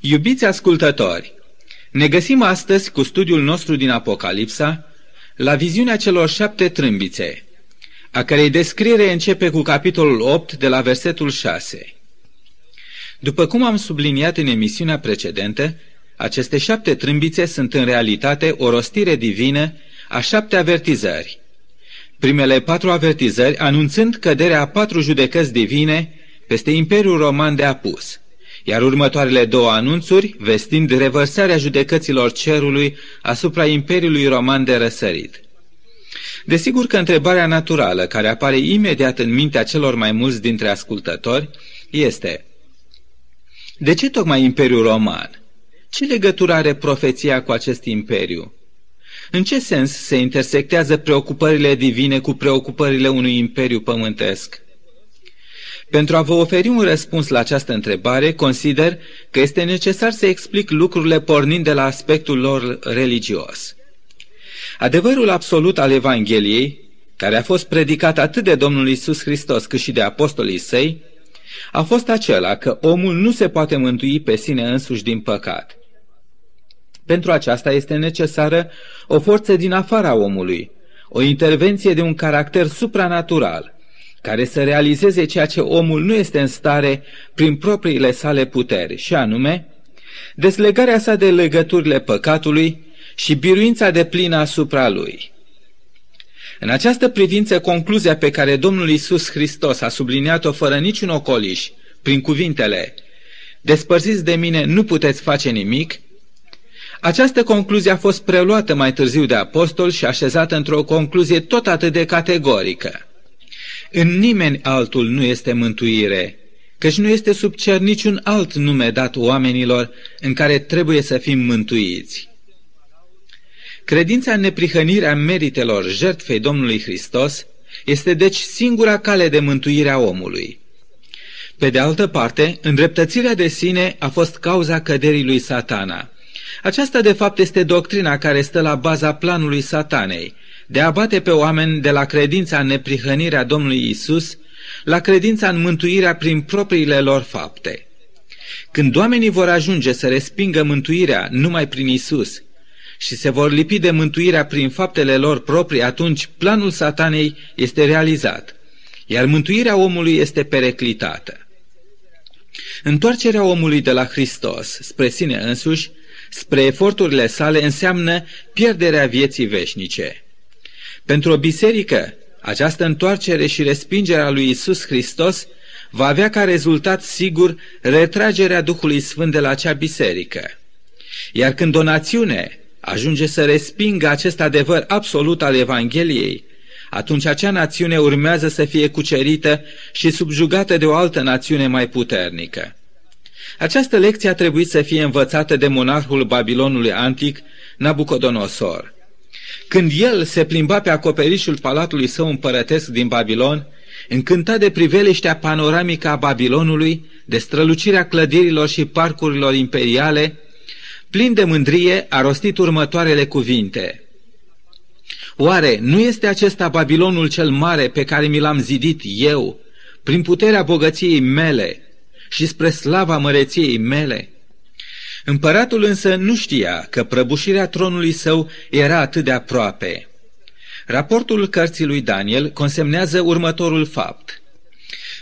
Iubiți ascultători, ne găsim astăzi cu studiul nostru din Apocalipsa la viziunea celor șapte trâmbițe, a cărei descriere începe cu capitolul 8 de la versetul 6. După cum am subliniat în emisiunea precedentă, aceste șapte trâmbițe sunt în realitate o rostire divină a șapte avertizări. Primele patru avertizări anunțând căderea a patru judecăți divine peste Imperiul Roman de apus – iar următoarele două anunțuri vestind revărsarea judecăților cerului asupra Imperiului Roman de răsărit. Desigur că întrebarea naturală care apare imediat în mintea celor mai mulți dintre ascultători este De ce tocmai Imperiul Roman? Ce legătură are profeția cu acest imperiu? În ce sens se intersectează preocupările divine cu preocupările unui imperiu pământesc? Pentru a vă oferi un răspuns la această întrebare, consider că este necesar să explic lucrurile pornind de la aspectul lor religios. Adevărul absolut al Evangheliei, care a fost predicat atât de Domnul Isus Hristos cât și de apostolii săi, a fost acela că omul nu se poate mântui pe sine însuși din păcat. Pentru aceasta este necesară o forță din afara omului, o intervenție de un caracter supranatural – care să realizeze ceea ce omul nu este în stare prin propriile sale puteri, și anume, deslegarea sa de legăturile păcatului și biruința de plină asupra lui. În această privință, concluzia pe care Domnul Isus Hristos a subliniat-o fără niciun ocoliș, prin cuvintele Despărțiți de mine, nu puteți face nimic, această concluzie a fost preluată mai târziu de apostol și așezată într-o concluzie tot atât de categorică. În nimeni altul nu este mântuire, căci nu este sub cer niciun alt nume dat oamenilor în care trebuie să fim mântuiți. Credința în neprihănirea meritelor jertfei Domnului Hristos este deci singura cale de mântuire a omului. Pe de altă parte, îndreptățirea de sine a fost cauza căderii lui satana. Aceasta de fapt este doctrina care stă la baza planului satanei, de a bate pe oameni de la credința în neprihănirea Domnului Isus la credința în mântuirea prin propriile lor fapte. Când oamenii vor ajunge să respingă mântuirea numai prin Isus și se vor lipi de mântuirea prin faptele lor proprii, atunci planul satanei este realizat, iar mântuirea omului este pereclitată. Întoarcerea omului de la Hristos spre sine însuși, spre eforturile sale, înseamnă pierderea vieții veșnice. Pentru o biserică, această întoarcere și respingerea lui Isus Hristos va avea ca rezultat sigur retragerea Duhului Sfânt de la acea biserică. Iar când o națiune ajunge să respingă acest adevăr absolut al Evangheliei, atunci acea națiune urmează să fie cucerită și subjugată de o altă națiune mai puternică. Această lecție a trebuit să fie învățată de monarhul Babilonului antic, Nabucodonosor – când el se plimba pe acoperișul palatului său împărătesc din Babilon, încântat de priveliștea panoramică a Babilonului, de strălucirea clădirilor și parcurilor imperiale, plin de mândrie, a rostit următoarele cuvinte. Oare nu este acesta Babilonul cel mare pe care mi l-am zidit eu, prin puterea bogăției mele și spre slava măreției mele? Împăratul însă nu știa că prăbușirea tronului său era atât de aproape. Raportul cărții lui Daniel consemnează următorul fapt.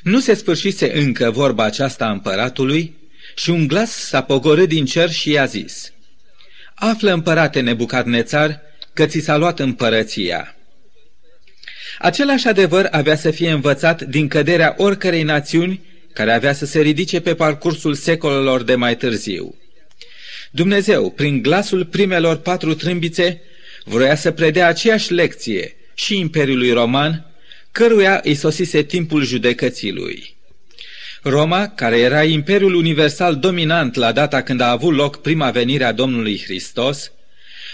Nu se sfârșise încă vorba aceasta a împăratului și un glas s-a pogorât din cer și i-a zis Află împărate nețar că ți s-a luat împărăția. Același adevăr avea să fie învățat din căderea oricărei națiuni care avea să se ridice pe parcursul secolelor de mai târziu. Dumnezeu, prin glasul primelor patru trâmbițe, vroia să predea aceeași lecție și Imperiului Roman, căruia îi sosise timpul judecății lui. Roma, care era imperiul universal dominant la data când a avut loc prima venire a Domnului Hristos,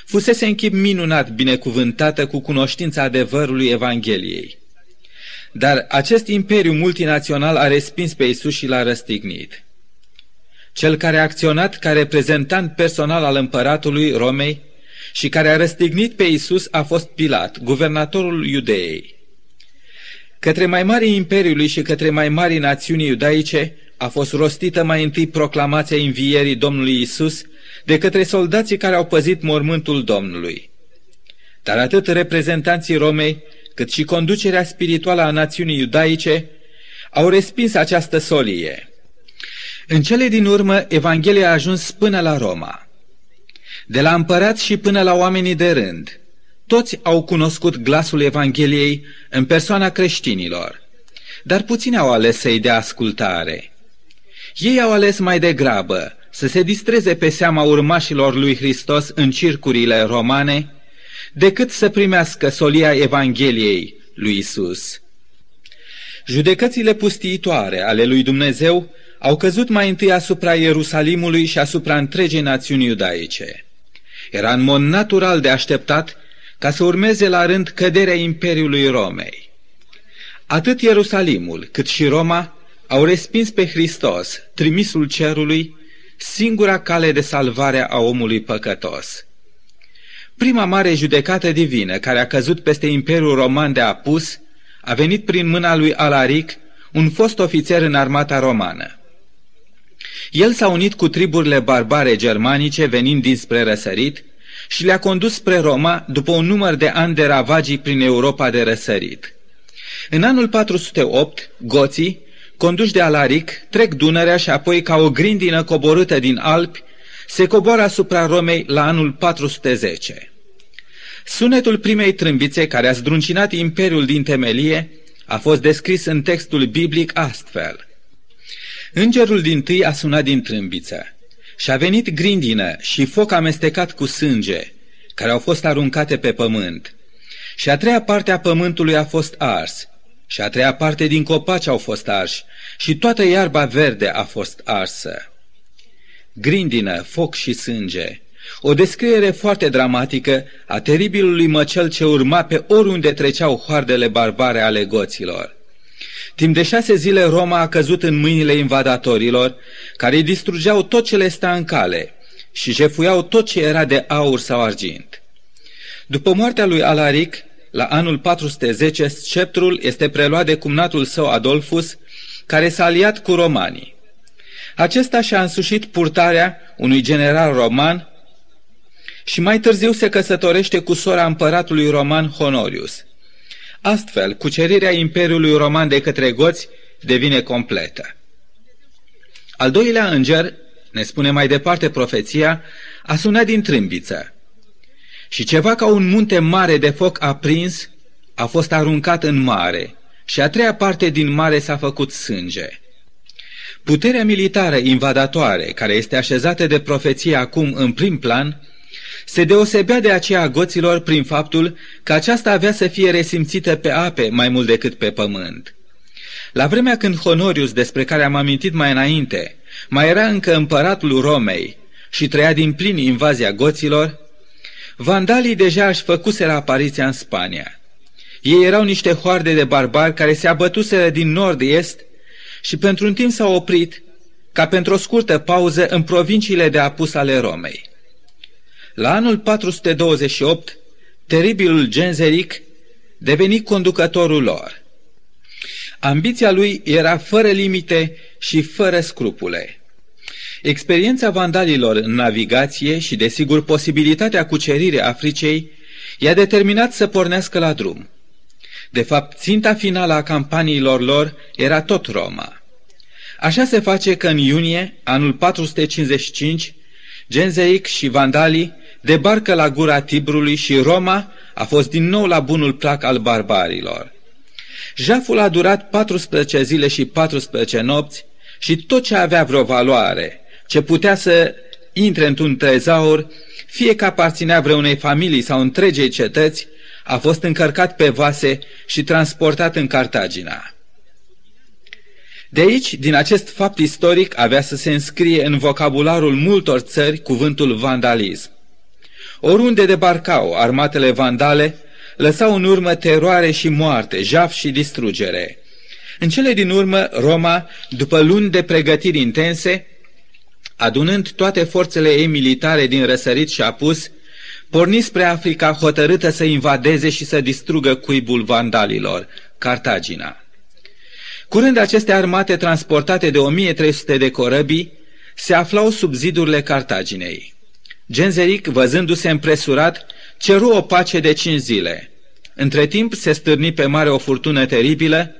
fusese în chip minunat binecuvântată cu cunoștința adevărului Evangheliei. Dar acest imperiu multinațional a respins pe Isus și l-a răstignit. Cel care a acționat ca reprezentant personal al împăratului Romei și care a răstignit pe Isus a fost Pilat, guvernatorul Iudeei. Către mai mari imperiului și către mai mari națiuni iudaice a fost rostită mai întâi proclamația învierii Domnului Isus de către soldații care au păzit mormântul Domnului. Dar atât reprezentanții Romei, cât și conducerea spirituală a națiunii iudaice au respins această solie. În cele din urmă, Evanghelia a ajuns până la Roma. De la împărați și până la oamenii de rând, toți au cunoscut glasul Evangheliei în persoana creștinilor, dar puțini au ales să-i dea ascultare. Ei au ales mai degrabă să se distreze pe seama urmașilor lui Hristos în circurile romane, decât să primească solia Evangheliei lui Isus. Judecățile pustiitoare ale lui Dumnezeu au căzut mai întâi asupra Ierusalimului și asupra întregii națiuni iudaice. Era în mod natural de așteptat ca să urmeze la rând căderea Imperiului Romei. Atât Ierusalimul cât și Roma au respins pe Hristos, trimisul cerului, singura cale de salvare a omului păcătos. Prima mare judecată divină care a căzut peste Imperiul Roman de apus a venit prin mâna lui Alaric, un fost ofițer în armata romană. El s-a unit cu triburile barbare germanice venind dinspre răsărit și le-a condus spre Roma după un număr de ani de ravagii prin Europa de răsărit. În anul 408, goții, conduși de Alaric, trec Dunărea și apoi ca o grindină coborâtă din Alpi, se coboară asupra Romei la anul 410. Sunetul primei trâmbițe care a zdruncinat imperiul din temelie a fost descris în textul biblic astfel. Îngerul din tâi a sunat din trâmbiță și a venit grindină și foc amestecat cu sânge, care au fost aruncate pe pământ. Și a treia parte a pământului a fost ars, și a treia parte din copaci au fost arși, și toată iarba verde a fost arsă. Grindină, foc și sânge, o descriere foarte dramatică a teribilului măcel ce urma pe oriunde treceau hoardele barbare ale goților. Timp de șase zile Roma a căzut în mâinile invadatorilor, care îi distrugeau tot ce le sta în cale și jefuiau tot ce era de aur sau argint. După moartea lui Alaric, la anul 410, sceptrul este preluat de cumnatul său Adolfus, care s-a aliat cu romanii. Acesta și-a însușit purtarea unui general roman și mai târziu se căsătorește cu sora împăratului roman Honorius. Astfel, cucerirea Imperiului Roman de către goți devine completă. Al doilea înger, ne spune mai departe profeția, a sunat din trâmbiță. Și ceva ca un munte mare de foc aprins a fost aruncat în mare și a treia parte din mare s-a făcut sânge. Puterea militară invadatoare, care este așezată de profeție acum în prim plan, se deosebea de aceea goților prin faptul că aceasta avea să fie resimțită pe ape mai mult decât pe pământ. La vremea când Honorius, despre care am amintit mai înainte, mai era încă împăratul Romei și trăia din plin invazia goților, vandalii deja își făcuseră apariția în Spania. Ei erau niște hoarde de barbari care se abătuseră din nord-est și pentru un timp s-au oprit, ca pentru o scurtă pauză, în provinciile de apus ale Romei. La anul 428, teribilul Genzeric deveni conducătorul lor. Ambiția lui era fără limite și fără scrupule. Experiența vandalilor în navigație și, desigur, posibilitatea cuceririi Africei i-a determinat să pornească la drum. De fapt, ținta finală a campaniilor lor era tot Roma. Așa se face că în iunie, anul 455, Genzeic și vandalii debarcă la gura Tibrului și Roma a fost din nou la bunul plac al barbarilor. Jaful a durat 14 zile și 14 nopți și tot ce avea vreo valoare, ce putea să intre într-un trezaur, fie că aparținea vreunei familii sau întregei cetăți, a fost încărcat pe vase și transportat în Cartagina. De aici, din acest fapt istoric, avea să se înscrie în vocabularul multor țări cuvântul vandalism. Oriunde debarcau armatele vandale, lăsau în urmă teroare și moarte, jaf și distrugere. În cele din urmă, Roma, după luni de pregătiri intense, adunând toate forțele ei militare din răsărit și apus, porni spre Africa hotărâtă să invadeze și să distrugă cuibul vandalilor, Cartagina. Curând aceste armate transportate de 1300 de corăbii se aflau sub zidurile Cartaginei. Genzeric, văzându-se împresurat, ceru o pace de cinci zile. Între timp se stârni pe mare o furtună teribilă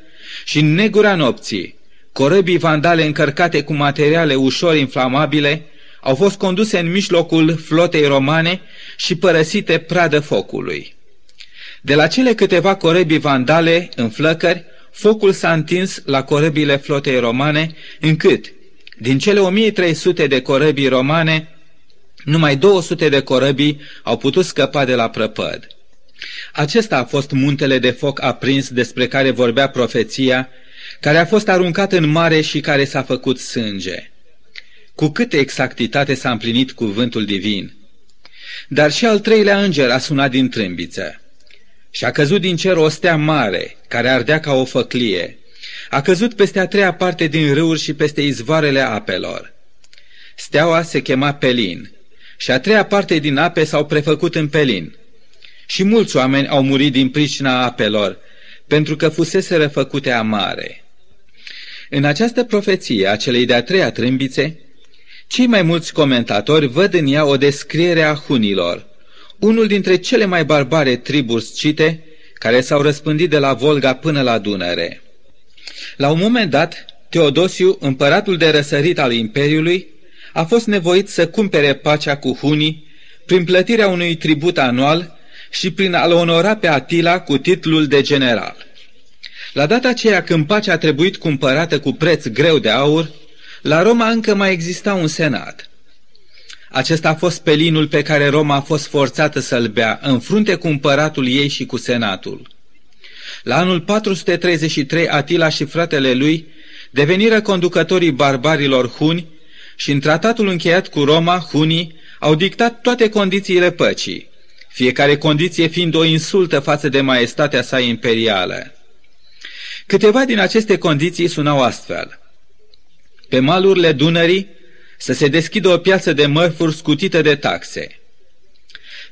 și în negura nopții, corăbii vandale încărcate cu materiale ușor inflamabile au fost conduse în mijlocul flotei romane și părăsite pradă focului. De la cele câteva corăbii vandale în flăcări, focul s-a întins la corăbile flotei romane, încât, din cele 1300 de corăbii romane, numai 200 de corăbii au putut scăpa de la prăpăd. Acesta a fost muntele de foc aprins despre care vorbea profeția, care a fost aruncat în mare și care s-a făcut sânge. Cu câtă exactitate s-a împlinit cuvântul divin. Dar și al treilea înger a sunat din trâmbiță. Și a căzut din cer o stea mare, care ardea ca o făclie. A căzut peste a treia parte din râuri și peste izvoarele apelor. Steaua se chema Pelin și a treia parte din ape s-au prefăcut în Pelin. Și mulți oameni au murit din pricina apelor, pentru că fusese refăcute amare. În această profeție a celei de-a treia trâmbițe, cei mai mulți comentatori văd în ea o descriere a hunilor, unul dintre cele mai barbare triburi scite care s-au răspândit de la Volga până la Dunăre. La un moment dat, Teodosiu, împăratul de răsărit al Imperiului, a fost nevoit să cumpere pacea cu hunii prin plătirea unui tribut anual și prin a-l onora pe Atila cu titlul de general. La data aceea când pacea a trebuit cumpărată cu preț greu de aur, la Roma încă mai exista un senat. Acesta a fost pelinul pe care Roma a fost forțată să-l bea, în frunte cu împăratul ei și cu senatul. La anul 433, Atila și fratele lui deveniră conducătorii barbarilor huni și în tratatul încheiat cu Roma, hunii au dictat toate condițiile păcii, fiecare condiție fiind o insultă față de maestatea sa imperială. Câteva din aceste condiții sunau astfel. Pe malurile Dunării să se deschidă o piață de mărfuri scutită de taxe.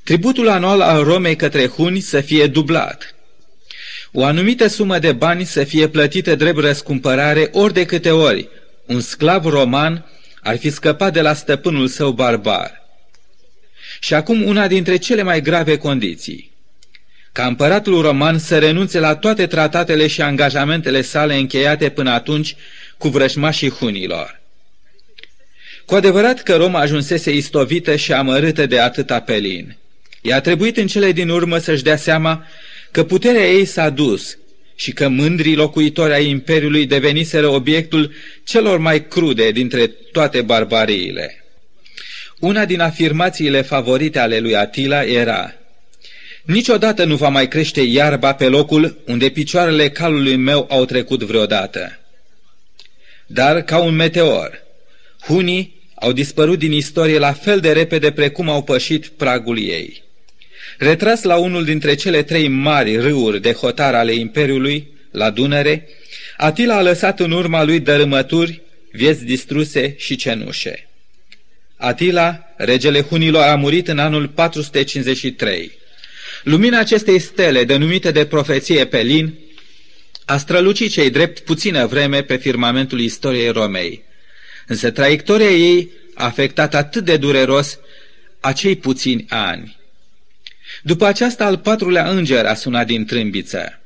Tributul anual al Romei către huni să fie dublat. O anumită sumă de bani să fie plătită drept răscumpărare ori de câte ori un sclav roman ar fi scăpat de la stăpânul său barbar. Și acum una dintre cele mai grave condiții. Ca împăratul roman să renunțe la toate tratatele și angajamentele sale încheiate până atunci cu vrășmașii hunilor. Cu adevărat că Roma ajunsese istovită și amărâtă de atâta pelin. I-a trebuit în cele din urmă să-și dea seama că puterea ei s-a dus și că mândrii locuitori ai Imperiului deveniseră obiectul celor mai crude dintre toate barbariile. Una din afirmațiile favorite ale lui Atila era Niciodată nu va mai crește iarba pe locul unde picioarele calului meu au trecut vreodată. Dar ca un meteor, hunii au dispărut din istorie la fel de repede precum au pășit pragul ei. Retras la unul dintre cele trei mari râuri de hotar ale Imperiului, la Dunăre, Atila a lăsat în urma lui dărâmături, vieți distruse și cenușe. Atila, regele Hunilor, a murit în anul 453. Lumina acestei stele, denumite de profeție Pelin, a strălucit cei drept puțină vreme pe firmamentul istoriei Romei. Însă traiectoria ei a afectat atât de dureros acei puțini ani. După aceasta, al patrulea înger a sunat din trâmbiță.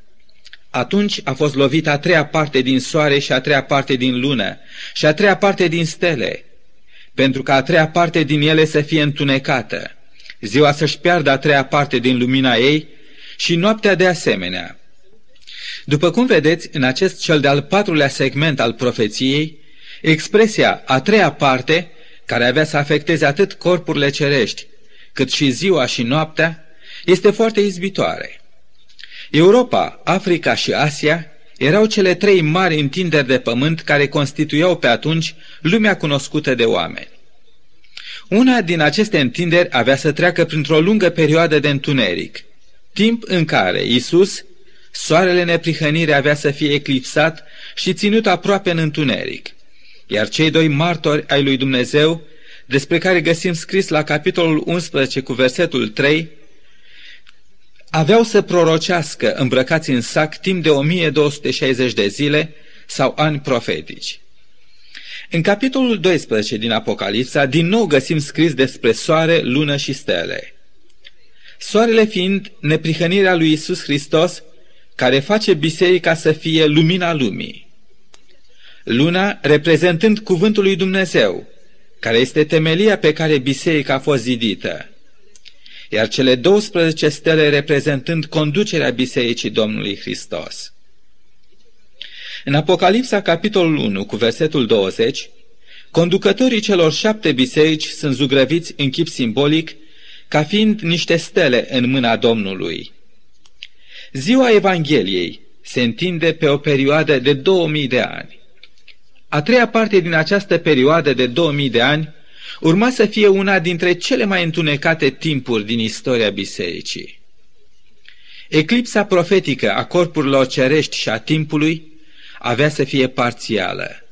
Atunci a fost lovită a treia parte din soare și a treia parte din lună și a treia parte din stele, pentru ca a treia parte din ele să fie întunecată, ziua să-și piardă a treia parte din lumina ei și noaptea de asemenea. După cum vedeți, în acest cel de-al patrulea segment al profeției, expresia a treia parte, care avea să afecteze atât corpurile cerești, cât și ziua și noaptea, este foarte izbitoare. Europa, Africa și Asia erau cele trei mari întinderi de pământ care constituiau pe atunci lumea cunoscută de oameni. Una din aceste întinderi avea să treacă printr-o lungă perioadă de întuneric, timp în care Isus, soarele neprihănire avea să fie eclipsat și ținut aproape în întuneric, iar cei doi martori ai lui Dumnezeu, despre care găsim scris la capitolul 11 cu versetul 3, aveau să prorocească îmbrăcați în sac timp de 1260 de zile, sau ani profetici. În capitolul 12 din Apocalipsa, din nou găsim scris despre soare, lună și stele. Soarele fiind neprihănirea lui Isus Hristos, care face biserica să fie lumina lumii. Luna reprezentând cuvântul lui Dumnezeu, care este temelia pe care biserica a fost zidită, iar cele 12 stele reprezentând conducerea bisericii Domnului Hristos. În Apocalipsa, capitolul 1, cu versetul 20, conducătorii celor șapte biserici sunt zugrăviți în chip simbolic ca fiind niște stele în mâna Domnului. Ziua Evangheliei se întinde pe o perioadă de 2000 de ani. A treia parte din această perioadă de 2000 de ani urma să fie una dintre cele mai întunecate timpuri din istoria bisericii. Eclipsa profetică a corpurilor cerești și a timpului avea să fie parțială.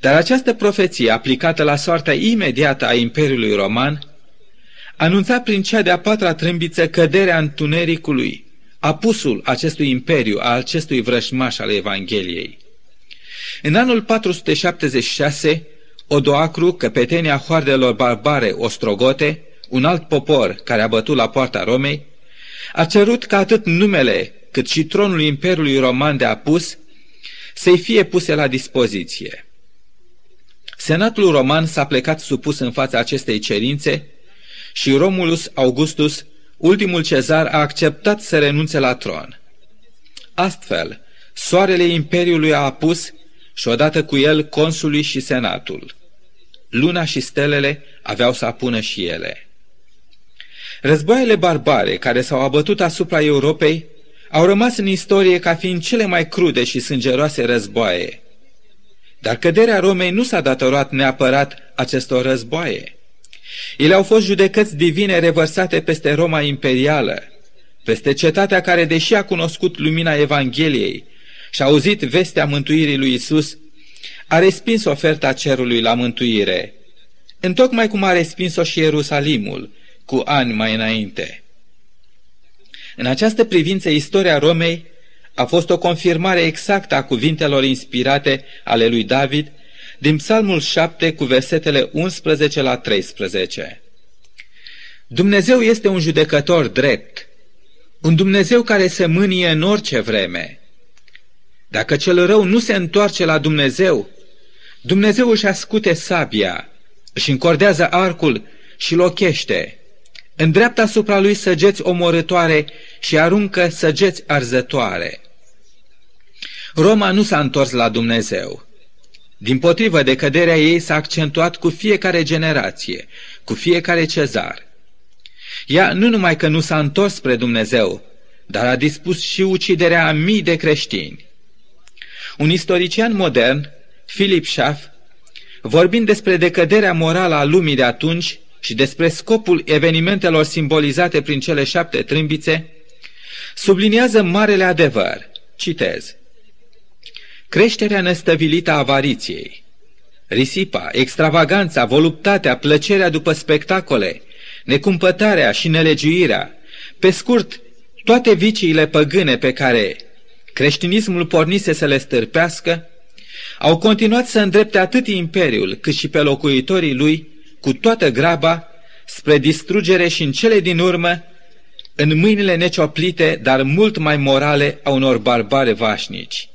Dar această profeție, aplicată la soarta imediată a Imperiului Roman, anunța prin cea de-a patra trâmbiță căderea întunericului, apusul acestui imperiu, a acestui vrășmaș al Evangheliei. În anul 476, Odoacru, căpetenia hoardelor barbare ostrogote, un alt popor care a bătut la poarta Romei, a cerut ca atât numele cât și tronul Imperiului Roman de apus să-i fie puse la dispoziție. Senatul roman s-a plecat supus în fața acestei cerințe și Romulus Augustus, ultimul cezar, a acceptat să renunțe la tron. Astfel, soarele Imperiului a apus și odată cu el consului și senatul. Luna și stelele aveau să apună și ele. Războaiele barbare care s-au abătut asupra Europei au rămas în istorie ca fiind cele mai crude și sângeroase războaie. Dar căderea Romei nu s-a datorat neapărat acestor războaie. Ele au fost judecăți divine revărsate peste Roma imperială, peste cetatea care, deși a cunoscut lumina Evangheliei și a auzit vestea mântuirii lui Isus, a respins oferta cerului la mântuire, întocmai cum a respins-o și Ierusalimul, cu ani mai înainte. În această privință, istoria Romei a fost o confirmare exactă a cuvintelor inspirate ale lui David din Psalmul 7 cu versetele 11 la 13. Dumnezeu este un judecător drept, un Dumnezeu care se mânie în orice vreme. Dacă cel rău nu se întoarce la Dumnezeu, Dumnezeu își ascute sabia, își încordează arcul și lochește îndreaptă asupra lui săgeți omorătoare și aruncă săgeți arzătoare. Roma nu s-a întors la Dumnezeu. Din potrivă, decăderea ei s-a accentuat cu fiecare generație, cu fiecare cezar. Ea nu numai că nu s-a întors spre Dumnezeu, dar a dispus și uciderea a mii de creștini. Un istorician modern, Philip Schaff, vorbind despre decăderea morală a lumii de atunci, și despre scopul evenimentelor simbolizate prin cele șapte trâmbițe, subliniază marele adevăr. Citez. Creșterea nestăvilită a avariției, risipa, extravaganța, voluptatea, plăcerea după spectacole, necumpătarea și nelegiuirea, pe scurt, toate viciile păgâne pe care creștinismul pornise să le stârpească, au continuat să îndrepte atât imperiul cât și pe locuitorii lui cu toată graba spre distrugere și în cele din urmă în mâinile necioplite, dar mult mai morale a unor barbare vașnici.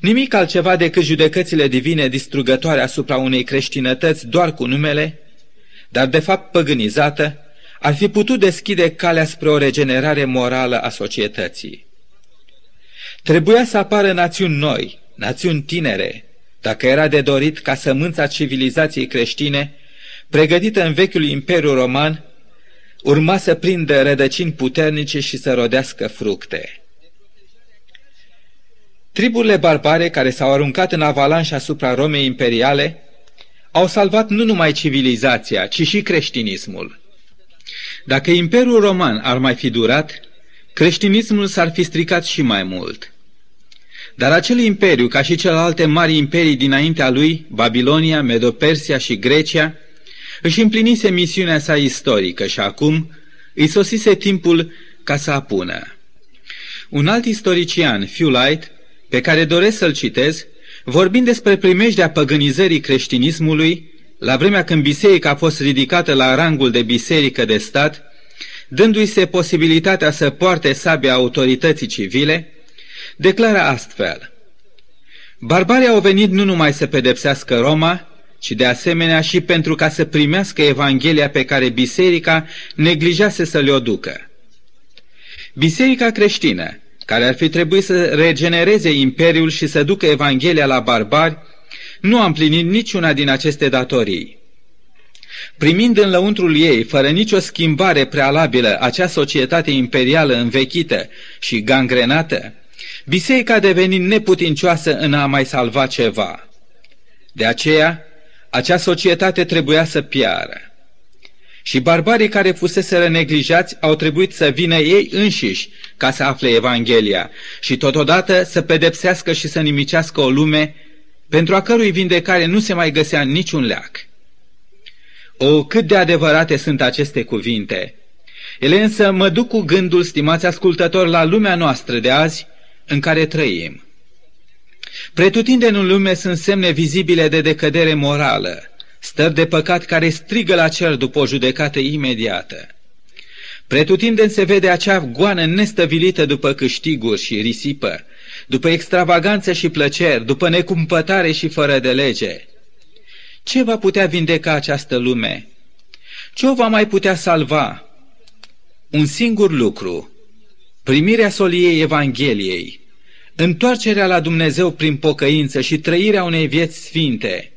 Nimic altceva decât judecățile divine distrugătoare asupra unei creștinătăți doar cu numele, dar de fapt păgânizată, ar fi putut deschide calea spre o regenerare morală a societății. Trebuia să apară națiuni noi, națiuni tinere, dacă era de dorit ca sămânța civilizației creștine, pregătită în vechiul Imperiu Roman, urma să prindă rădăcini puternice și să rodească fructe. Triburile barbare care s-au aruncat în avalanș asupra Romei imperiale au salvat nu numai civilizația, ci și creștinismul. Dacă Imperiul Roman ar mai fi durat, creștinismul s-ar fi stricat și mai mult – dar acel imperiu, ca și celelalte mari imperii dinaintea lui, Babilonia, Medopersia și Grecia, își împlinise misiunea sa istorică și acum îi sosise timpul ca să apună. Un alt istorician, Light, pe care doresc să-l citez, vorbind despre primejdea păgânizării creștinismului, la vremea când biserica a fost ridicată la rangul de biserică de stat, dându-i se posibilitatea să poarte sabia autorității civile, declară astfel. Barbarii au venit nu numai să pedepsească Roma, ci de asemenea și pentru ca să primească Evanghelia pe care biserica neglijase să le-o ducă. Biserica creștină, care ar fi trebuit să regenereze imperiul și să ducă Evanghelia la barbari, nu a împlinit niciuna din aceste datorii. Primind în lăuntrul ei, fără nicio schimbare prealabilă, acea societate imperială învechită și gangrenată, biserica a devenit neputincioasă în a mai salva ceva. De aceea, acea societate trebuia să piară. Și barbarii care fusese neglijați au trebuit să vină ei înșiși ca să afle Evanghelia și totodată să pedepsească și să nimicească o lume pentru a cărui vindecare nu se mai găsea niciun leac. O, cât de adevărate sunt aceste cuvinte! Ele însă mă duc cu gândul, stimați ascultători, la lumea noastră de azi în care trăim. Pretutindeni în lume sunt semne vizibile de decădere morală, stări de păcat care strigă la cer după o judecată imediată. Pretutindeni se vede acea goană nestăvilită după câștiguri și risipă, după extravaganță și plăceri, după necumpătare și fără de lege. Ce va putea vindeca această lume? Ce o va mai putea salva? Un singur lucru, primirea soliei Evangheliei, întoarcerea la Dumnezeu prin pocăință și trăirea unei vieți sfinte,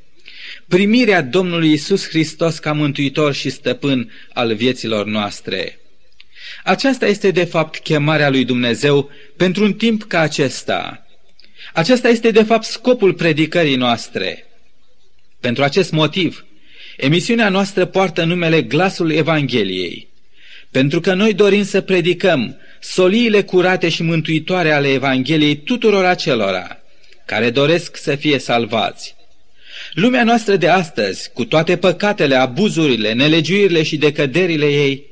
primirea Domnului Isus Hristos ca mântuitor și stăpân al vieților noastre. Aceasta este de fapt chemarea lui Dumnezeu pentru un timp ca acesta. Acesta este de fapt scopul predicării noastre. Pentru acest motiv, emisiunea noastră poartă numele Glasul Evangheliei, pentru că noi dorim să predicăm soliile curate și mântuitoare ale Evangheliei tuturor acelora care doresc să fie salvați. Lumea noastră de astăzi, cu toate păcatele, abuzurile, nelegiuirile și decăderile ei,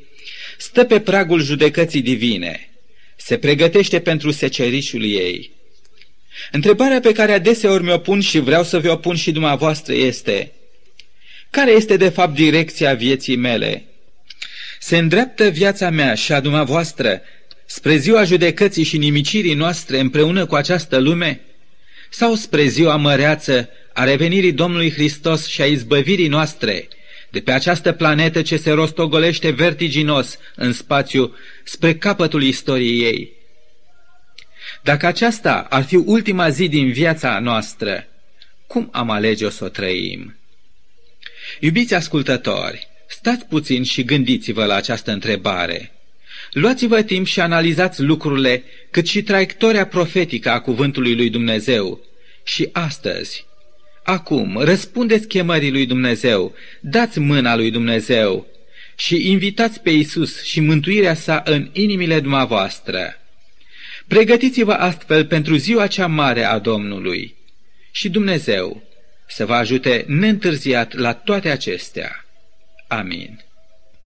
stă pe pragul judecății divine, se pregătește pentru secerișul ei. Întrebarea pe care adeseori mi-o pun și vreau să vi-o pun și dumneavoastră este, care este de fapt direcția vieții mele? Se îndreaptă viața mea și a dumneavoastră spre ziua judecății și nimicirii noastre împreună cu această lume? Sau spre ziua măreață a revenirii Domnului Hristos și a izbăvirii noastre de pe această planetă ce se rostogolește vertiginos în spațiu spre capătul istoriei ei? Dacă aceasta ar fi ultima zi din viața noastră, cum am alege-o să o trăim? Iubiți ascultători, stați puțin și gândiți-vă la această întrebare – Luați-vă timp și analizați lucrurile, cât și traiectoria profetică a cuvântului lui Dumnezeu. Și astăzi, acum, răspundeți chemării lui Dumnezeu, dați mâna lui Dumnezeu și invitați pe Isus și mântuirea sa în inimile dumneavoastră. Pregătiți-vă astfel pentru ziua cea mare a Domnului și Dumnezeu să vă ajute neîntârziat la toate acestea. Amém.